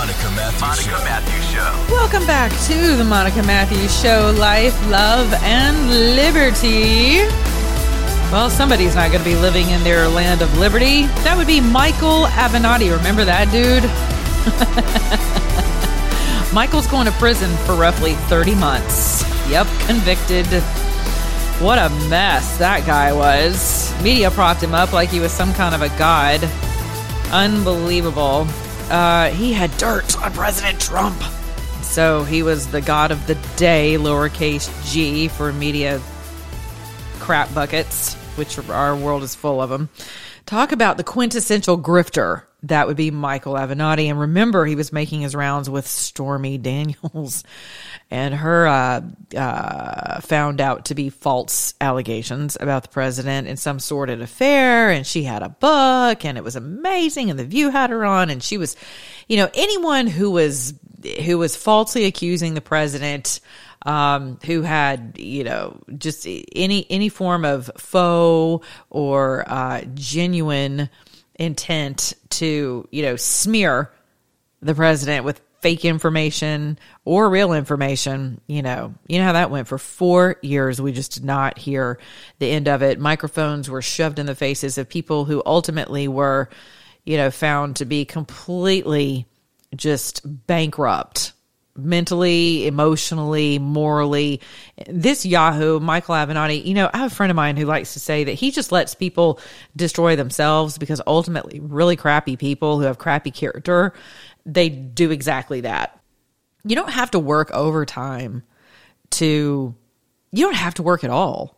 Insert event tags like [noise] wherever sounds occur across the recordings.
The Monica Matthews Monica Show. Matthews Show. Welcome back to the Monica Matthews Show Life, Love, and Liberty. Well, somebody's not going to be living in their land of liberty. That would be Michael Avenatti. Remember that dude? [laughs] Michael's going to prison for roughly 30 months. Yep, convicted. What a mess that guy was. Media propped him up like he was some kind of a god. Unbelievable. Uh, he had dirt on President Trump. So he was the god of the day, lowercase g, for media crap buckets, which our world is full of them. Talk about the quintessential grifter. That would be Michael Avenatti. And remember, he was making his rounds with Stormy Daniels [laughs] and her uh, uh, found out to be false allegations about the president in some sordid affair. And she had a book and it was amazing. And The View had her on. And she was, you know, anyone who was who was falsely accusing the president um, who had you know just any any form of faux or uh, genuine intent to you know smear the president with fake information or real information. You know you know how that went. For four years we just did not hear the end of it. Microphones were shoved in the faces of people who ultimately were you know found to be completely just bankrupt mentally, emotionally, morally. This Yahoo, Michael Avenatti, you know, I have a friend of mine who likes to say that he just lets people destroy themselves because ultimately, really crappy people who have crappy character, they do exactly that. You don't have to work overtime to, you don't have to work at all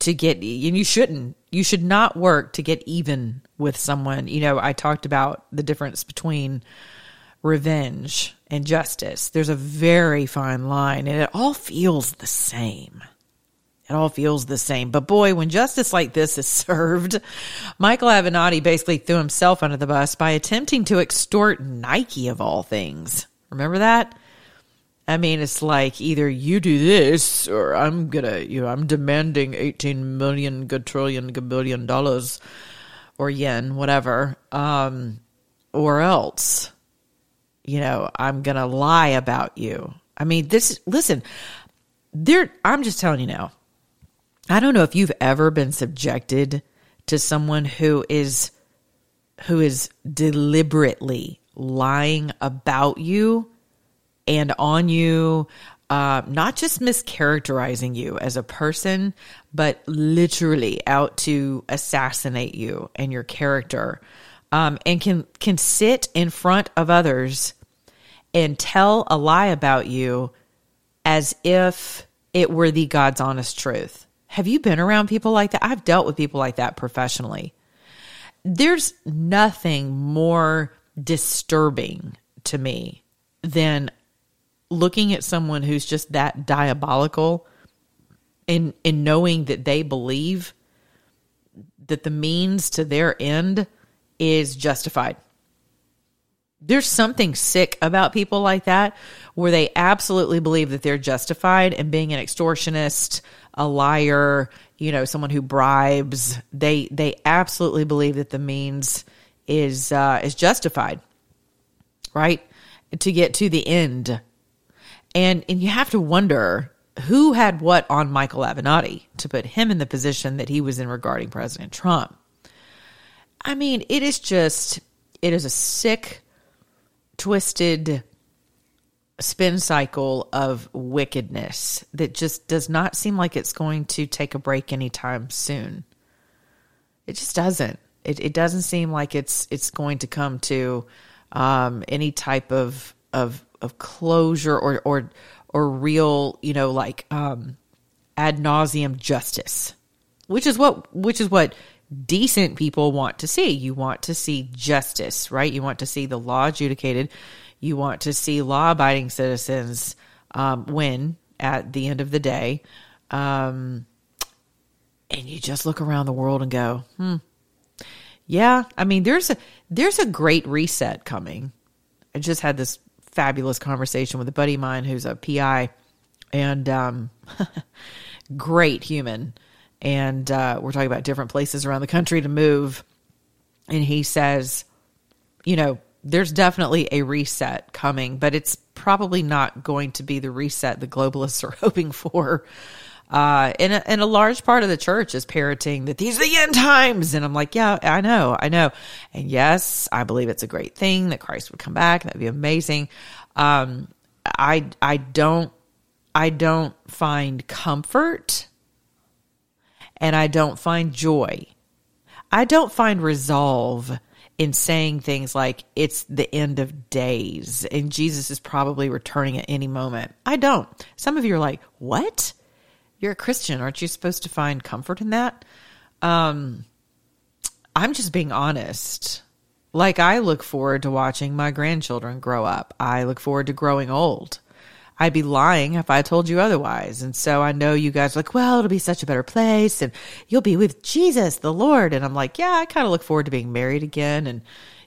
to get, and you shouldn't. You should not work to get even with someone. You know, I talked about the difference between revenge and justice. There's a very fine line, and it all feels the same. It all feels the same. But boy, when justice like this is [laughs] served, Michael Avenatti basically threw himself under the bus by attempting to extort Nike of all things. Remember that? I mean, it's like either you do this or I'm gonna, you know, I'm demanding 18 million, quadrillion, billion dollars or yen, whatever, um, or else you know, I'm going to lie about you. I mean, this, listen, there, I'm just telling you now. I don't know if you've ever been subjected to someone who is, who is deliberately lying about you and on you, uh, not just mischaracterizing you as a person, but literally out to assassinate you and your character um, and can can sit in front of others and tell a lie about you as if it were the God's honest truth. Have you been around people like that? I've dealt with people like that professionally. There's nothing more disturbing to me than looking at someone who's just that diabolical in in knowing that they believe that the means to their end is justified. There's something sick about people like that where they absolutely believe that they're justified in being an extortionist, a liar, you know, someone who bribes. They they absolutely believe that the means is uh, is justified, right? To get to the end. And and you have to wonder who had what on Michael Avenatti to put him in the position that he was in regarding President Trump. I mean, it is just, it is a sick, twisted spin cycle of wickedness that just does not seem like it's going to take a break anytime soon. It just doesn't. It, it doesn't seem like it's it's going to come to um, any type of of of closure or or or real, you know, like um, ad nauseum justice, which is what which is what decent people want to see. You want to see justice, right? You want to see the law adjudicated. You want to see law abiding citizens um, win at the end of the day. Um, and you just look around the world and go, hmm, yeah. I mean, there's a there's a great reset coming. I just had this fabulous conversation with a buddy of mine who's a PI and um, [laughs] great human. And uh, we're talking about different places around the country to move. And he says, you know, there's definitely a reset coming, but it's probably not going to be the reset the globalists are [laughs] hoping for. Uh, and, a, and a large part of the church is parroting that these are the end times. And I'm like, yeah, I know, I know. And yes, I believe it's a great thing that Christ would come back. That'd be amazing. Um, I, I don't, I don't find comfort and I don't find joy. I don't find resolve in saying things like it's the end of days and Jesus is probably returning at any moment. I don't. Some of you are like, what? You're a Christian. Aren't you supposed to find comfort in that? Um, I'm just being honest. Like, I look forward to watching my grandchildren grow up. I look forward to growing old. I'd be lying if I told you otherwise. And so I know you guys are like, well, it'll be such a better place and you'll be with Jesus, the Lord. And I'm like, yeah, I kind of look forward to being married again. And,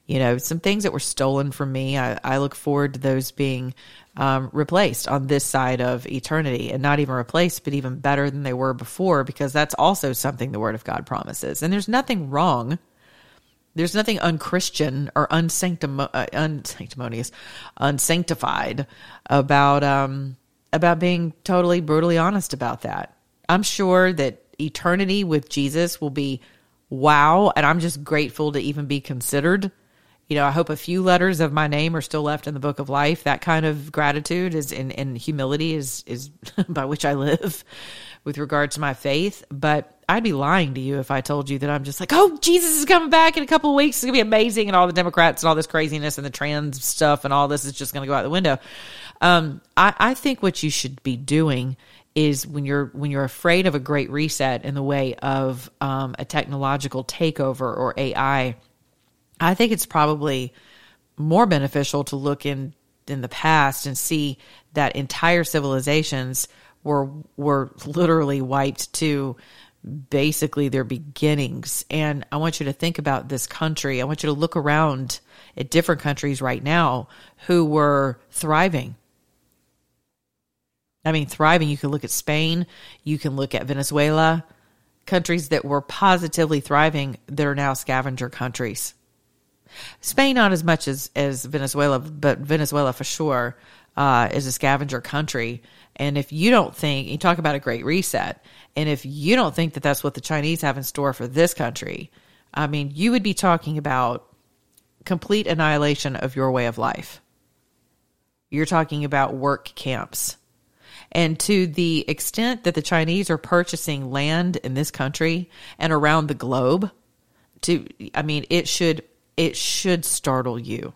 you know, some things that were stolen from me, I, I look forward to those being um, replaced on this side of eternity and not even replaced, but even better than they were before, because that's also something the Word of God promises. And there's nothing wrong there's nothing unchristian or unsanctim- uh, unsanctimonious, unsanctified about um, about being totally brutally honest about that. I'm sure that eternity with Jesus will be wow, and I'm just grateful to even be considered. You know, I hope a few letters of my name are still left in the book of life. That kind of gratitude is in and humility is is [laughs] by which I live with regard to my faith. But I'd be lying to you if I told you that I'm just like, oh, Jesus is coming back in a couple of weeks. It's gonna be amazing, and all the Democrats and all this craziness and the trans stuff and all this is just gonna go out the window. Um, I, I think what you should be doing is when you're when you're afraid of a great reset in the way of um, a technological takeover or AI. I think it's probably more beneficial to look in in the past and see that entire civilizations were were literally wiped to basically their beginnings. And I want you to think about this country. I want you to look around at different countries right now who were thriving. I mean, thriving. You can look at Spain, you can look at Venezuela, countries that were positively thriving that are now scavenger countries. Spain, not as much as, as Venezuela, but Venezuela for sure uh, is a scavenger country. And if you don't think, you talk about a great reset, and if you don't think that that's what the Chinese have in store for this country, I mean, you would be talking about complete annihilation of your way of life. You're talking about work camps. And to the extent that the Chinese are purchasing land in this country and around the globe, to I mean, it should it should startle you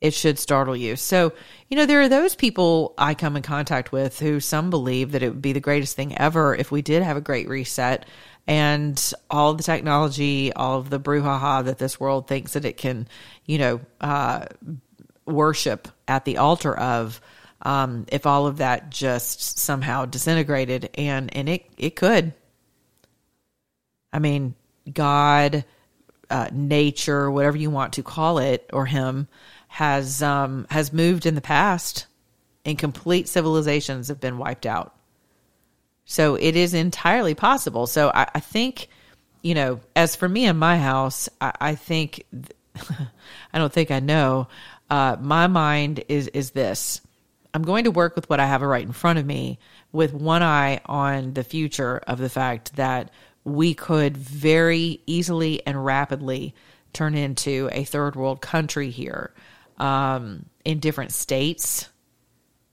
it should startle you. So, you know, there are those people I come in contact with who some believe that it would be the greatest thing ever if we did have a great reset and all the technology, all of the brouhaha that this world thinks that it can, you know, uh, worship at the altar of, um, if all of that just somehow disintegrated and, and it, it could. I mean, God, uh, nature, whatever you want to call it, or him, has um, has moved in the past, and complete civilizations have been wiped out. So it is entirely possible. So I, I think, you know, as for me in my house, I, I think, [laughs] I don't think I know. Uh, my mind is is this: I'm going to work with what I have right in front of me, with one eye on the future of the fact that we could very easily and rapidly turn into a third world country here um, in different states.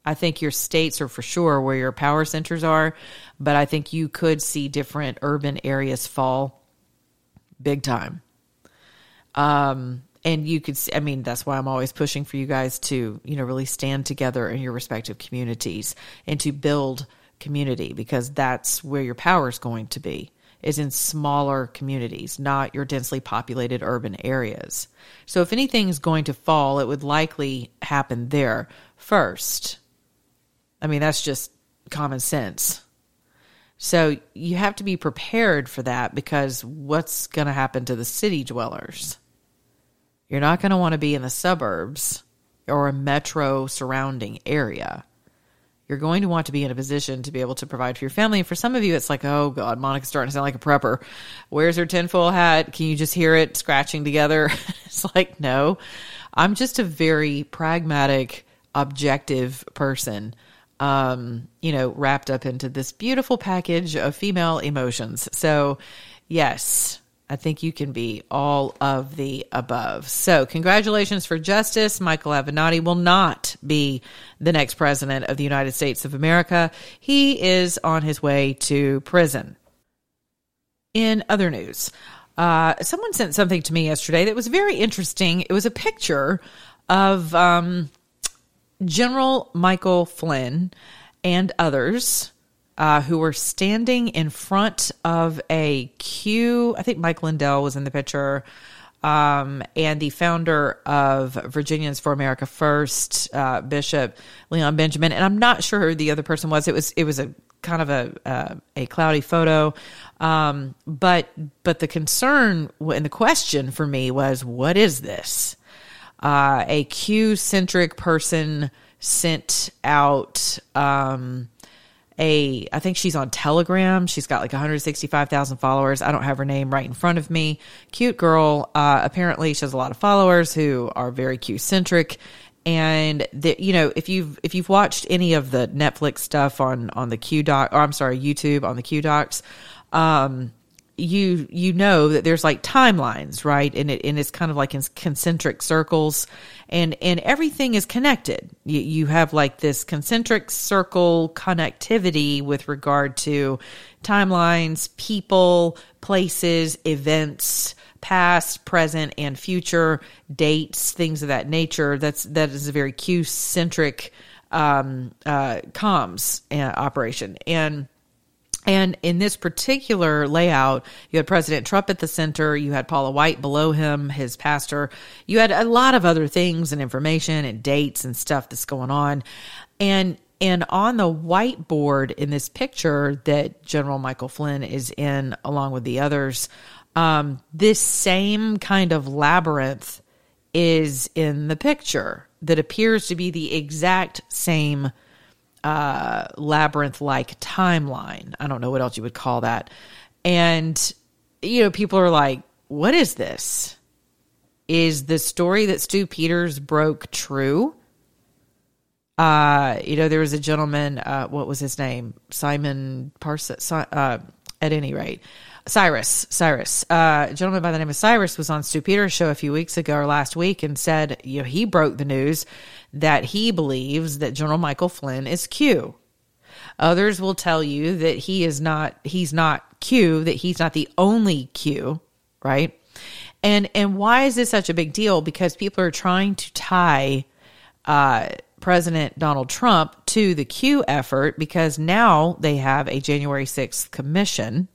I think your states are for sure where your power centers are, but I think you could see different urban areas fall big time. Um, and you could see, I mean, that's why I'm always pushing for you guys to, you know, really stand together in your respective communities and to build community because that's where your power is going to be is in smaller communities, not your densely populated urban areas. So if anything's going to fall, it would likely happen there first. I mean, that's just common sense. So you have to be prepared for that because what's going to happen to the city dwellers? You're not going to want to be in the suburbs or a metro surrounding area. You're going to want to be in a position to be able to provide for your family. And for some of you, it's like, oh God, Monica's starting to sound like a prepper. Where's her tinfoil hat? Can you just hear it scratching together? [laughs] it's like, no, I'm just a very pragmatic, objective person um, you know, wrapped up into this beautiful package of female emotions. So, yes, I think you can be all of the above. So, congratulations for Justice. Michael Avenatti will not be the next president of the United States of America. He is on his way to prison. In other news, uh, someone sent something to me yesterday that was very interesting. It was a picture of um, General Michael Flynn and others uh, who were standing in front of a queue. I think Mike Lindell was in the picture. Um, and the founder of Virginians for America First, uh, Bishop Leon Benjamin, and I'm not sure who the other person was. It was it was a kind of a uh, a cloudy photo, um, but but the concern and the question for me was, what is this? uh, a Q centric person sent out um, a I think she's on Telegram. She's got like 165,000 followers. I don't have her name right in front of me. Cute girl. Uh, apparently, she has a lot of followers who are very Q centric. And that you know, if you've if you've watched any of the Netflix stuff on on the Q doc, or I'm sorry, YouTube on the Q docs, um, you you know that there's like timelines right? And it and it's kind of like in concentric circles. And and everything is connected. You, you have like this concentric circle connectivity with regard to timelines people places events past present and future dates things of that nature. That's that is a very q centric um uh comms uh, operation. And and in this particular layout, you had President Trump at the center, you had Paula White below him, his pastor. You had a lot of other things and information and dates and stuff that's going on. And and on the whiteboard in this picture that General Michael Flynn is in, along with the others, um, this same kind of labyrinth is in the picture that appears to be the exact same uh, labyrinth like timeline. I don't know what else you would call that. And, you know, people are like, what is this? Is the story that Stu Peters broke true? Uh, you know, there was a gentleman, uh, what was his name? Simon Parsons, uh, at any rate. Cyrus, Cyrus, uh, a gentleman by the name of Cyrus was on Stu Peters' show a few weeks ago or last week and said, you know, he broke the news that he believes that General Michael Flynn is Q. Others will tell you that he is not, he's not Q, that he's not the only Q, right? And, and why is this such a big deal? Because people are trying to tie, uh, President Donald Trump to the Q effort because now they have a January 6th commission.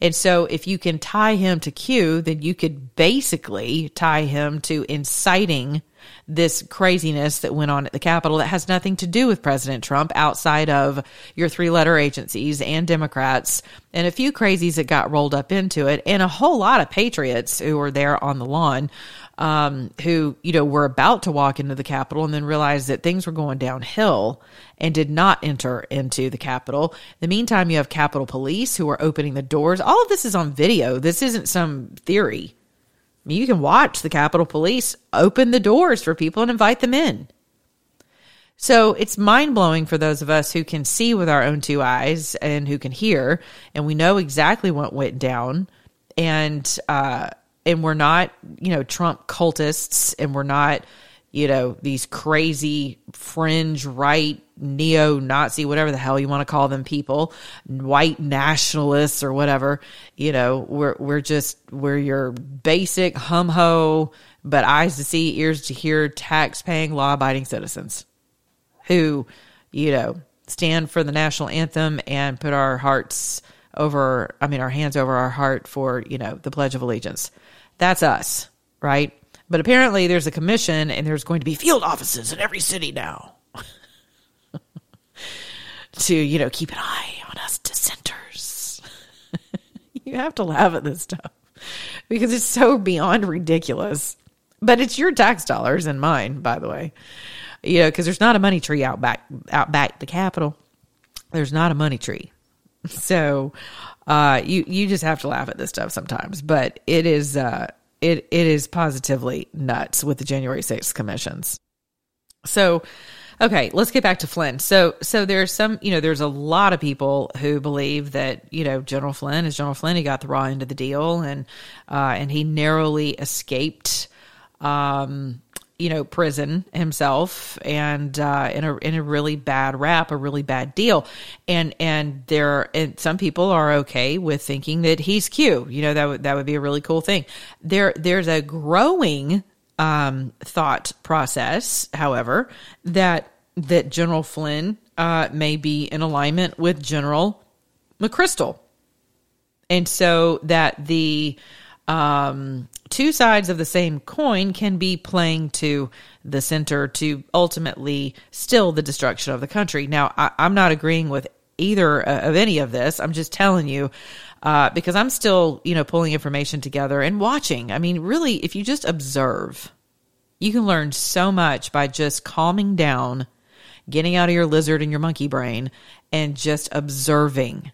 And so if you can tie him to Q, then you could basically tie him to inciting this craziness that went on at the Capitol that has nothing to do with President Trump outside of your three letter agencies and Democrats and a few crazies that got rolled up into it and a whole lot of patriots who were there on the lawn um, who, you know, were about to walk into the Capitol and then realized that things were going downhill and did not enter into the Capitol. In the meantime, you have Capitol Police who are opening the doors. All of this is on video. This isn't some theory you can watch the Capitol Police open the doors for people and invite them in. So it's mind blowing for those of us who can see with our own two eyes and who can hear, and we know exactly what went down, and uh, and we're not, you know, Trump cultists, and we're not, you know, these crazy fringe right neo Nazi, whatever the hell you want to call them people, white nationalists or whatever. You know, we're, we're just, we're your basic hum ho, but eyes to see, ears to hear, tax paying, law abiding citizens who, you know, stand for the national anthem and put our hearts over, I mean, our hands over our heart for, you know, the Pledge of Allegiance. That's us, right? But apparently there's a commission and there's going to be field offices in every city now [laughs] to, you know, keep an eye on us dissenters. [laughs] you have to laugh at this stuff because it's so beyond ridiculous. But it's your tax dollars and mine, by the way. You know, because there's not a money tree out back out back the Capitol. There's not a money tree. [laughs] So uh, you you just have to laugh at this stuff sometimes. But it is uh, it it is positively nuts with the January 6th commissions. So okay, let's get back to Flynn. So so there's some, you know, there's a lot of people who believe that, you know, General Flynn is General Flynn, he got the raw end of the deal and uh and he narrowly escaped um you know prison himself and uh, in a in a really bad rap, a really bad deal, and and there and some people are okay with thinking that he's Q. You know that would that would be a really cool thing. There there's a growing um, thought process, however, that that General Flynn uh, may be in alignment with General McChrystal, and so that the um, two sides of the same coin can be playing to the center to ultimately still the destruction of the country. Now, I, am not agreeing with either uh, of any of this. I'm just telling you uh, because I'm still, you know, pulling information together and watching. I mean, really, if you just observe, you can learn so much by just calming down, getting out of your lizard and your monkey brain, and just observing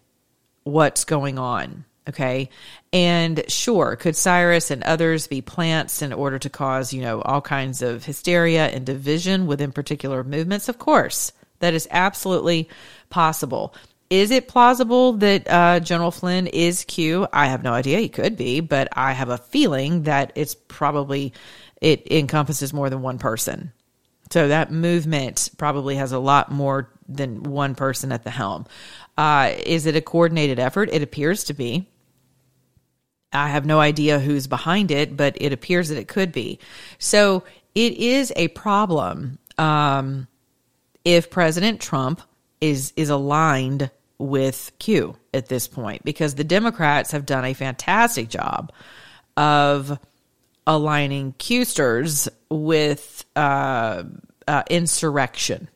what's going on. Okay. And sure, could Cyrus and others be plants in order to cause, you know, all kinds of hysteria and division within particular movements? Of course. That is absolutely possible. Is it plausible that uh, General Flynn is Q? I have no idea. He could be, but I have a feeling that it's probably it encompasses more than one person. So that movement probably has a lot more than one person at the helm. Uh, is it a coordinated effort? It appears to be. I have no idea who's behind it, but it appears that it could be. So it is a problem um, if President Trump is is aligned with Q at this point because the Democrats have done a fantastic job of aligning Qsters with uh, uh, insurrection.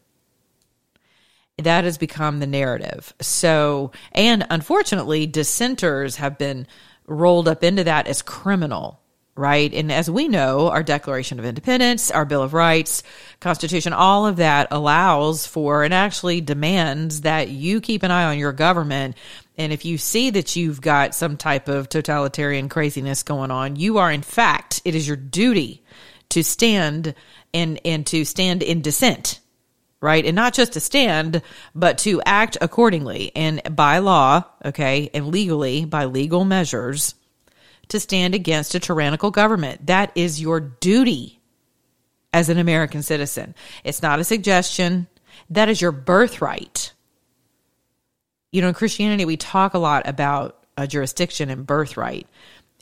That has become the narrative. So, and unfortunately, dissenters have been rolled up into that as criminal, right? And as we know, our Declaration of Independence, our Bill of Rights, Constitution, all of that allows for and actually demands that you keep an eye on your government. And if you see that you've got some type of totalitarian craziness going on, you are in fact, it is your duty to stand and, and to stand in dissent right? And not just to stand, but to act accordingly and by law, okay, and legally by legal measures to stand against a tyrannical government. That is your duty as an American citizen. It's not a suggestion. That is your birthright. You know, in Christianity, we talk a lot about a jurisdiction and birthright.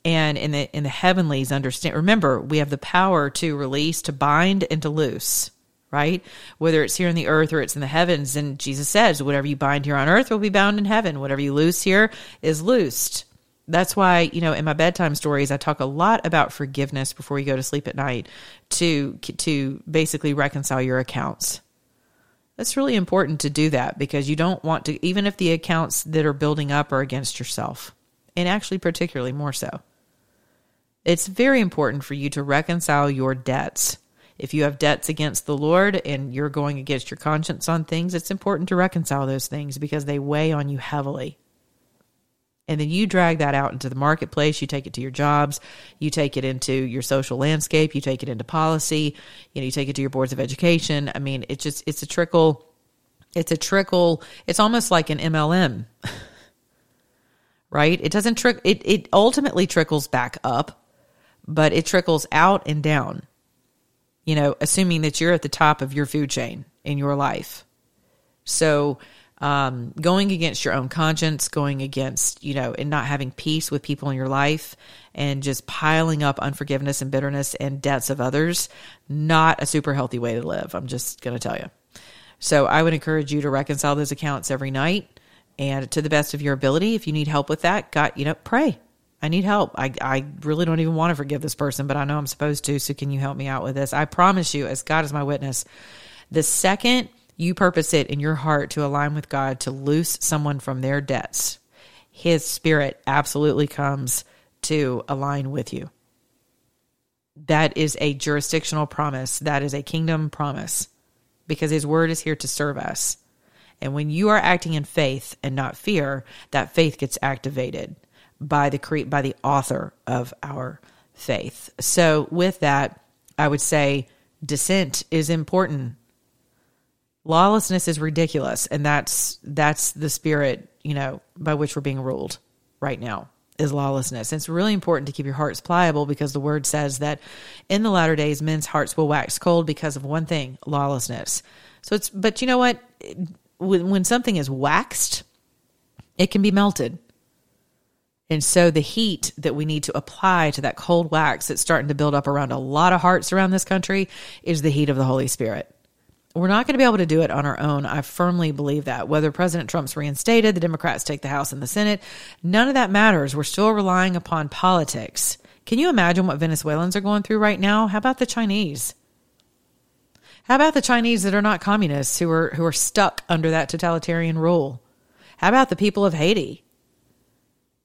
And in the in the heavenlies, understand. Remember, we have the power to release, to bind, and to loose right? Whether it's here on the earth or it's in the heavens. And Jesus says, whatever you bind here on earth will be bound in heaven. Whatever you loose here is loosed. That's why, you know, in my bedtime stories, I talk a lot about forgiveness before you go to sleep at night to, to basically reconcile your accounts. That's really important to do that because you don't want to, even if the accounts that are building up are against yourself, and actually, particularly more so. It's very important for you to reconcile your debts if you have debts against the Lord and you're going against your conscience on things, it's important to reconcile those things because they weigh on you heavily. And then you drag that out into the marketplace, you take it to your jobs, you take it into your social landscape, you take it into policy, you know, you take it to your boards of education. I mean, it's just it's a trickle it's a trickle, it's almost like an MLM. [laughs] right? It doesn't trick it it ultimately trickles back up, but it trickles out and down you know, assuming that you're at the top of your food chain in your life. So, um, going against your own conscience, going against, you know, and not having peace with people in your life and just piling up unforgiveness and bitterness and debts of others, not a super healthy way to live. I'm just going to tell you. So, I would encourage you to reconcile those accounts every night And to the best of your ability, if you need help with that, God, you know, pray. I need help. I, I really don't even want to forgive this person, but I know I'm supposed to. So can you help me out with this? I promise you, as God is my witness, the second you purpose it in your heart to align with God to loose someone from their debts, his spirit absolutely comes to align with you. That is a jurisdictional promise. That is a kingdom promise because his word is here to serve us. And when you are acting in faith and not fear, that faith gets activated by the cre- by the author of our faith. So with that, I would say dissent is important. Lawlessness is ridiculous, and that's that's the spirit, you know, by which we're being ruled right now is lawlessness. And it's really important to keep your hearts pliable because the word says that in the latter days men's hearts will wax cold because of one thing, lawlessness. So it's but you know what? When when something is waxed, it can be melted. And so the heat that we need to apply to that cold wax that's starting to build up around a lot of hearts around this country is the heat of the Holy Spirit. We're not going to be able to do it on our own. I firmly believe that. Whether President Trump's reinstated, the Democrats take the House and the Senate, none of that matters. We're still relying upon politics. Can you imagine what Venezuelans are going through right now? How about the Chinese? How about the Chinese that are not communists who are who are stuck under that totalitarian rule? How about the people of Haiti?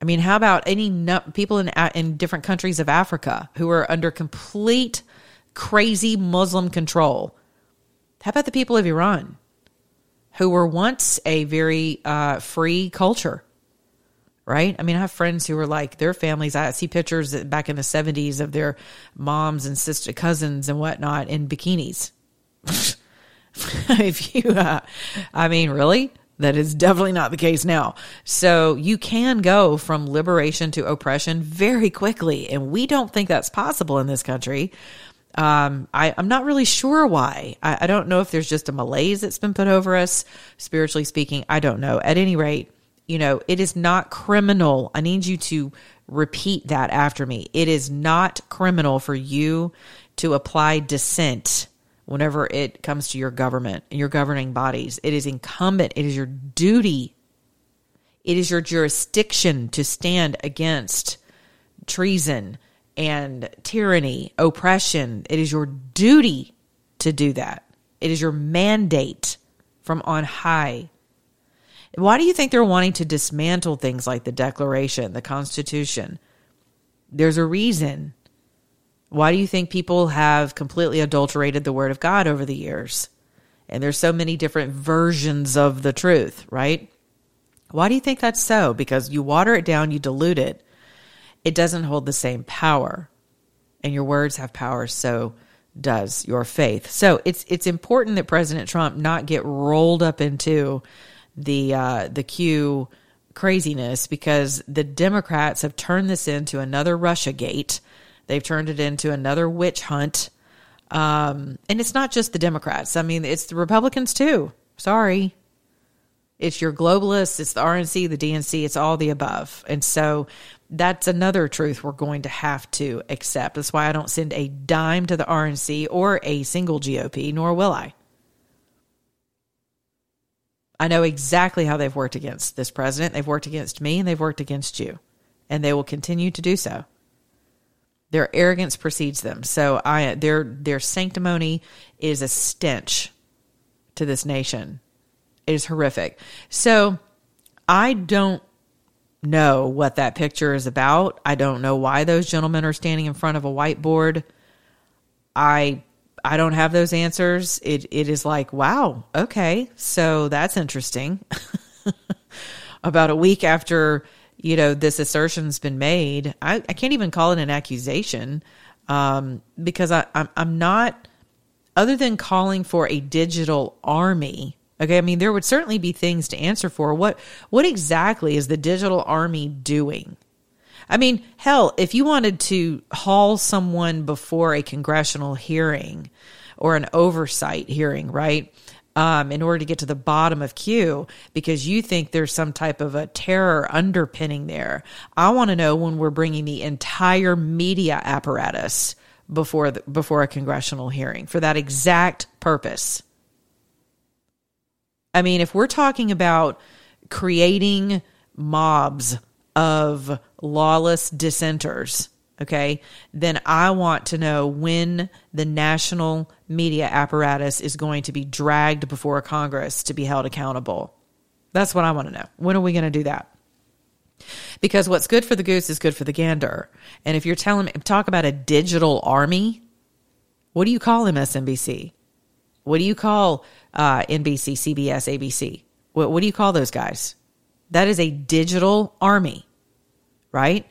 I mean, how about any people in in different countries of Africa who are under complete crazy Muslim control? How about the people of Iran who were once a very uh, free culture? Right? I mean, I have friends who are like their families. I see pictures back in the 70s of their moms and sister cousins and whatnot in bikinis. [laughs] if you, uh, I mean, really? That is definitely not the case now. So you can go from liberation to oppression very quickly. And we don't think that's possible in this country. Um, I, am not really sure why. I, I don't know if there's just a malaise that's been put over us, spiritually speaking. I don't know. At any rate, you know, it is not criminal. I need you to repeat that after me. It is not criminal for you to apply dissent whenever it comes to your government and your governing bodies. It is incumbent, it is your duty, it is your jurisdiction to stand against treason and tyranny, oppression. It is your duty to do that. It is your mandate from on high. Why do you think they're wanting to dismantle things like the Declaration, the Constitution? There's a reason. Why do you think people have completely adulterated the word of God over the years? And there's so many different versions of the truth, right? Why do you think that's so? Because you water it down, you dilute it. It doesn't hold the same power. And your words have power, so does your faith. So it's it's important that President Trump not get rolled up into the uh, the Q craziness because the Democrats have turned this into another Russia gate They've turned it into another witch hunt. Um, and it's not just the Democrats. I mean, it's the Republicans too. Sorry. It's your globalists, it's the RNC, the DNC, it's all the above. And so that's another truth we're going to have to accept. That's why I don't send a dime to the RNC or a single GOP, nor will I. I know exactly how they've worked against this president. They've worked against me and they've worked against you. And they will continue to do so. Their arrogance precedes them. So I their their sanctimony is a stench to this nation. It is horrific. So I don't know what that picture is about. I don't know why those gentlemen are standing in front of a whiteboard. I I don't have those answers. It it is like, wow, okay. So that's interesting. [laughs] about a week after you know, this assertion's been made. I, I can't even call it an accusation um, because I, I'm, I'm not, other than calling for a digital army. Okay, I mean there would certainly be things to answer for. What what exactly is the digital army doing? I mean, hell, if you wanted to haul someone before a congressional hearing or an oversight hearing, right? Um, in order to get to the bottom of Q because you think there's some type of a terror underpinning there. I want to know when we're bringing the entire media apparatus before the, before a congressional hearing for that exact purpose. I mean, if we're talking about creating mobs of lawless dissenters, okay, then I want to know when the national media apparatus is going to be dragged before Congress to be held accountable. That's what I want to know. When are we going to do that? Because what's good for the goose is good for the gander. And if you're telling me, talk about a digital army, what do you call MSNBC? What do you call uh, NBC, CBS, ABC? What, what do you call those guys? That is a digital army, right?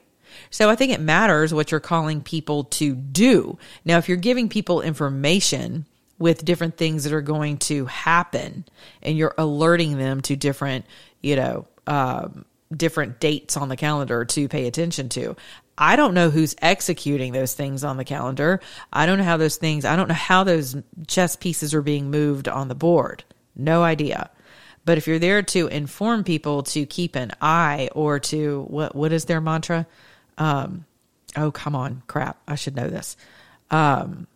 So I think it matters what you're calling people to do. Now, if you're giving people information with different things that are going to happen and you're alerting them to different, you know, um, different dates on the calendar to pay attention to. I don't know who's executing those things on the calendar. I don't know how those things, I don't know how those chess pieces are being moved on the board. No idea. But if you're there to inform people to keep an eye or to what what is their mantra? Um, oh come on, crap! I should know this. Um,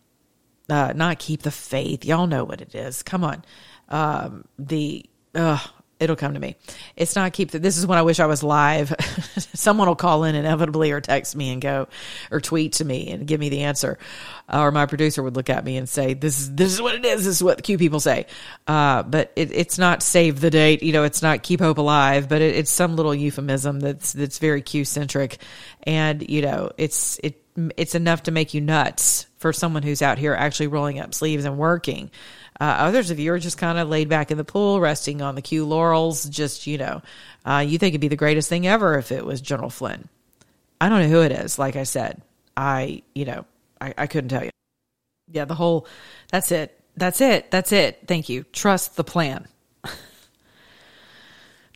uh, not keep the faith. Y'all know what it is. Come on. Um, the uh, it'll come to me. It's not keep the, this is when I wish I was live. [laughs] Someone will call in inevitably or text me and go or tweet to me and give me the answer. or my producer would look at me and say, this is, this is what it is. This is what the Q people say. Uh, but it, it's not save the date. You know, it's not keep hope alive, but it, it's some little euphemism that's, that's very Q centric. And, you know, it's, it, it's enough to make you nuts for someone who's out here actually rolling up sleeves and working. Uh, others of you are just kind of laid back in the pool, resting on the Q laurels. Just, you know, uh, you think it'd be the greatest thing ever if it was General Flynn. I don't know who it is. Like I said, I, you know, I, I couldn't tell you. Yeah, the whole, that's it. That's it. That's it. Thank you. Trust the plan. [laughs]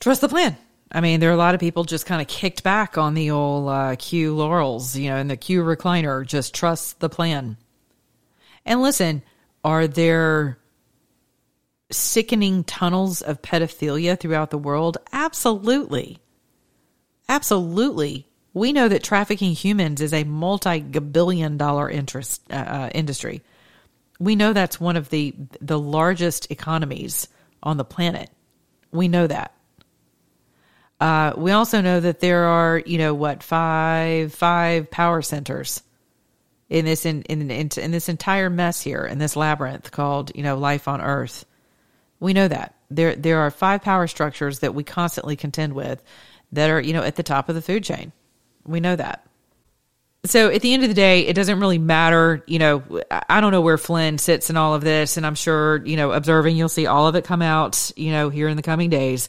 Trust the plan. I mean, there are a lot of people just kind of kicked back on the old uh, Q laurels, you know, in the Q recliner. Just trust the plan. And listen, are there sickening tunnels of pedophilia throughout the world? Absolutely. Absolutely. We know that trafficking humans is a multi billion dollar interest uh, uh, industry. We know that's one of the the largest economies on the planet. We know that. Uh, we also know that there are, you know, what five five power centers in this in, in in in this entire mess here in this labyrinth called, you know, life on Earth. We know that. There there are five power structures that we constantly contend with that are, you know, at the top of the food chain. We know that. So at the end of the day, it doesn't really matter. You know, I don't know where Flynn sits in all of this, and I'm sure, you know, observing, you'll see all of it come out, you know, here in the coming days.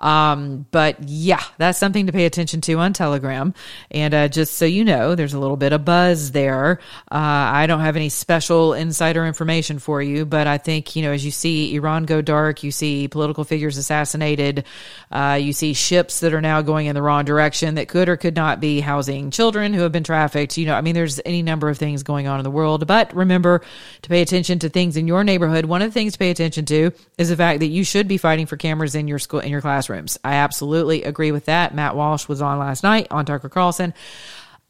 Um, but yeah, that's something to pay attention to on Telegram. And uh, just so you know, there's a little bit of buzz there. Uh, I don't have any special insider information for you, but I think, you know, as you see Iran go dark, you see political figures assassinated, uh, you see ships that are now going in the wrong direction that could or could not be housing children who have been trafficked. You know, I mean, there's any number of things going on in the world, but remember to pay attention to things in your neighborhood. One of the things to pay attention to is the fact that you should be fighting for cameras in your school, in your classrooms. I absolutely agree with that. Matt Walsh was on last night on Tucker Carlson.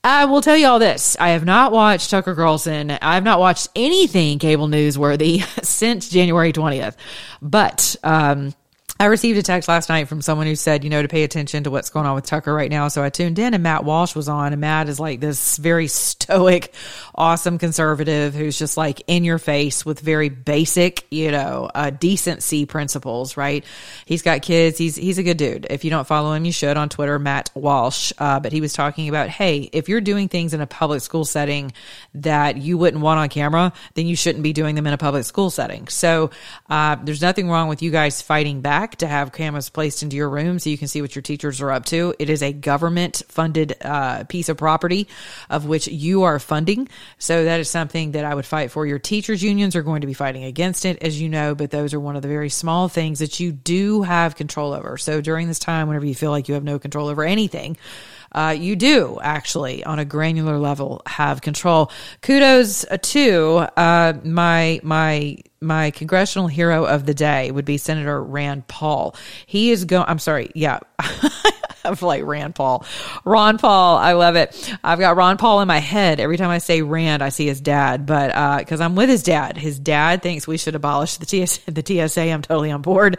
I will tell you all this. I have not watched Tucker Carlson. I have not watched anything cable newsworthy [laughs] since January 20th. But, um, I received a text last night from someone who said, you know, to pay attention to what's going on with Tucker right now. So I tuned in and Matt Walsh was on and Matt is like this very [laughs] stoic, awesome conservative who's just like in your face with very basic, you know, uh, decency principles, right? He's got kids. He's, he's a good dude. If you don't follow him, you should on Twitter, Matt Walsh. Uh, but he was talking about, hey, if you're doing things in a public school setting that you wouldn't want on camera, then you shouldn't be doing them in a public school setting. So, uh, there's nothing wrong with you guys fighting back to have cameras placed into your room so you can see what your teachers are up to. It is a government funded uh, piece of property of which you are funding. So that is something that I would fight for. Your teachers' unions are going to be fighting against it, as you know, but those are one of the very small things that you do have control over. So during this time, whenever you feel like you have no control over anything, uh, you do actually on a granular level have control. Kudos to uh, my my my congressional hero of the day would be Senator Rand Paul. He is going. I'm sorry. Yeah. [laughs] of like Rand Paul. Ron Paul, I love it. I've got Ron Paul in my head. Every time I say Rand, I see his dad, but uh, cuz I'm with his dad. His dad thinks we should abolish the TSA, [laughs] the TSA. I'm totally on board.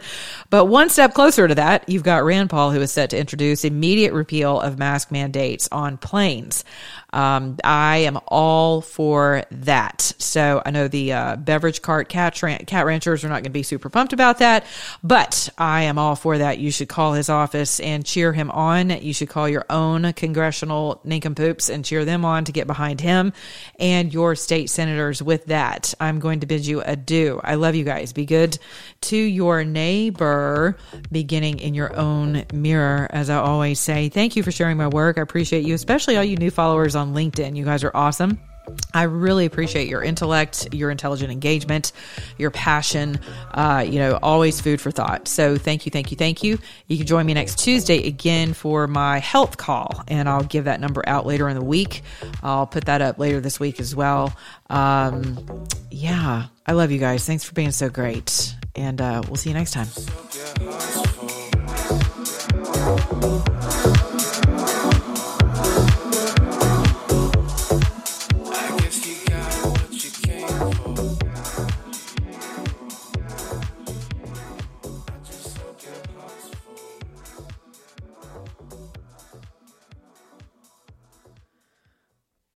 But one step closer to that, you've got Rand Paul who is set to introduce immediate repeal of mask mandates on planes. Um, I am all for that. So I know the uh, beverage cart cat, cat ranchers are not going to be super pumped about that, but I am all for that. You should call his office and cheer him on. You should call your own congressional nincompoops and cheer them on to get behind him and your state senators with that. I'm going to bid you adieu. I love you guys. Be good to your neighbor, beginning in your own mirror, as I always say. Thank you for sharing my work. I appreciate you, especially all you new followers on LinkedIn. You guys are awesome. I really appreciate your intellect, your intelligent engagement, your passion. Uh, you know, always food for thought. So thank you, thank you, thank you. You can join me next Tuesday again for my health call, and I'll give that number out later in the week. I'll put that up later this week as well. Um, yeah, I love you guys. Thanks for being so great, and uh, we'll see you next time.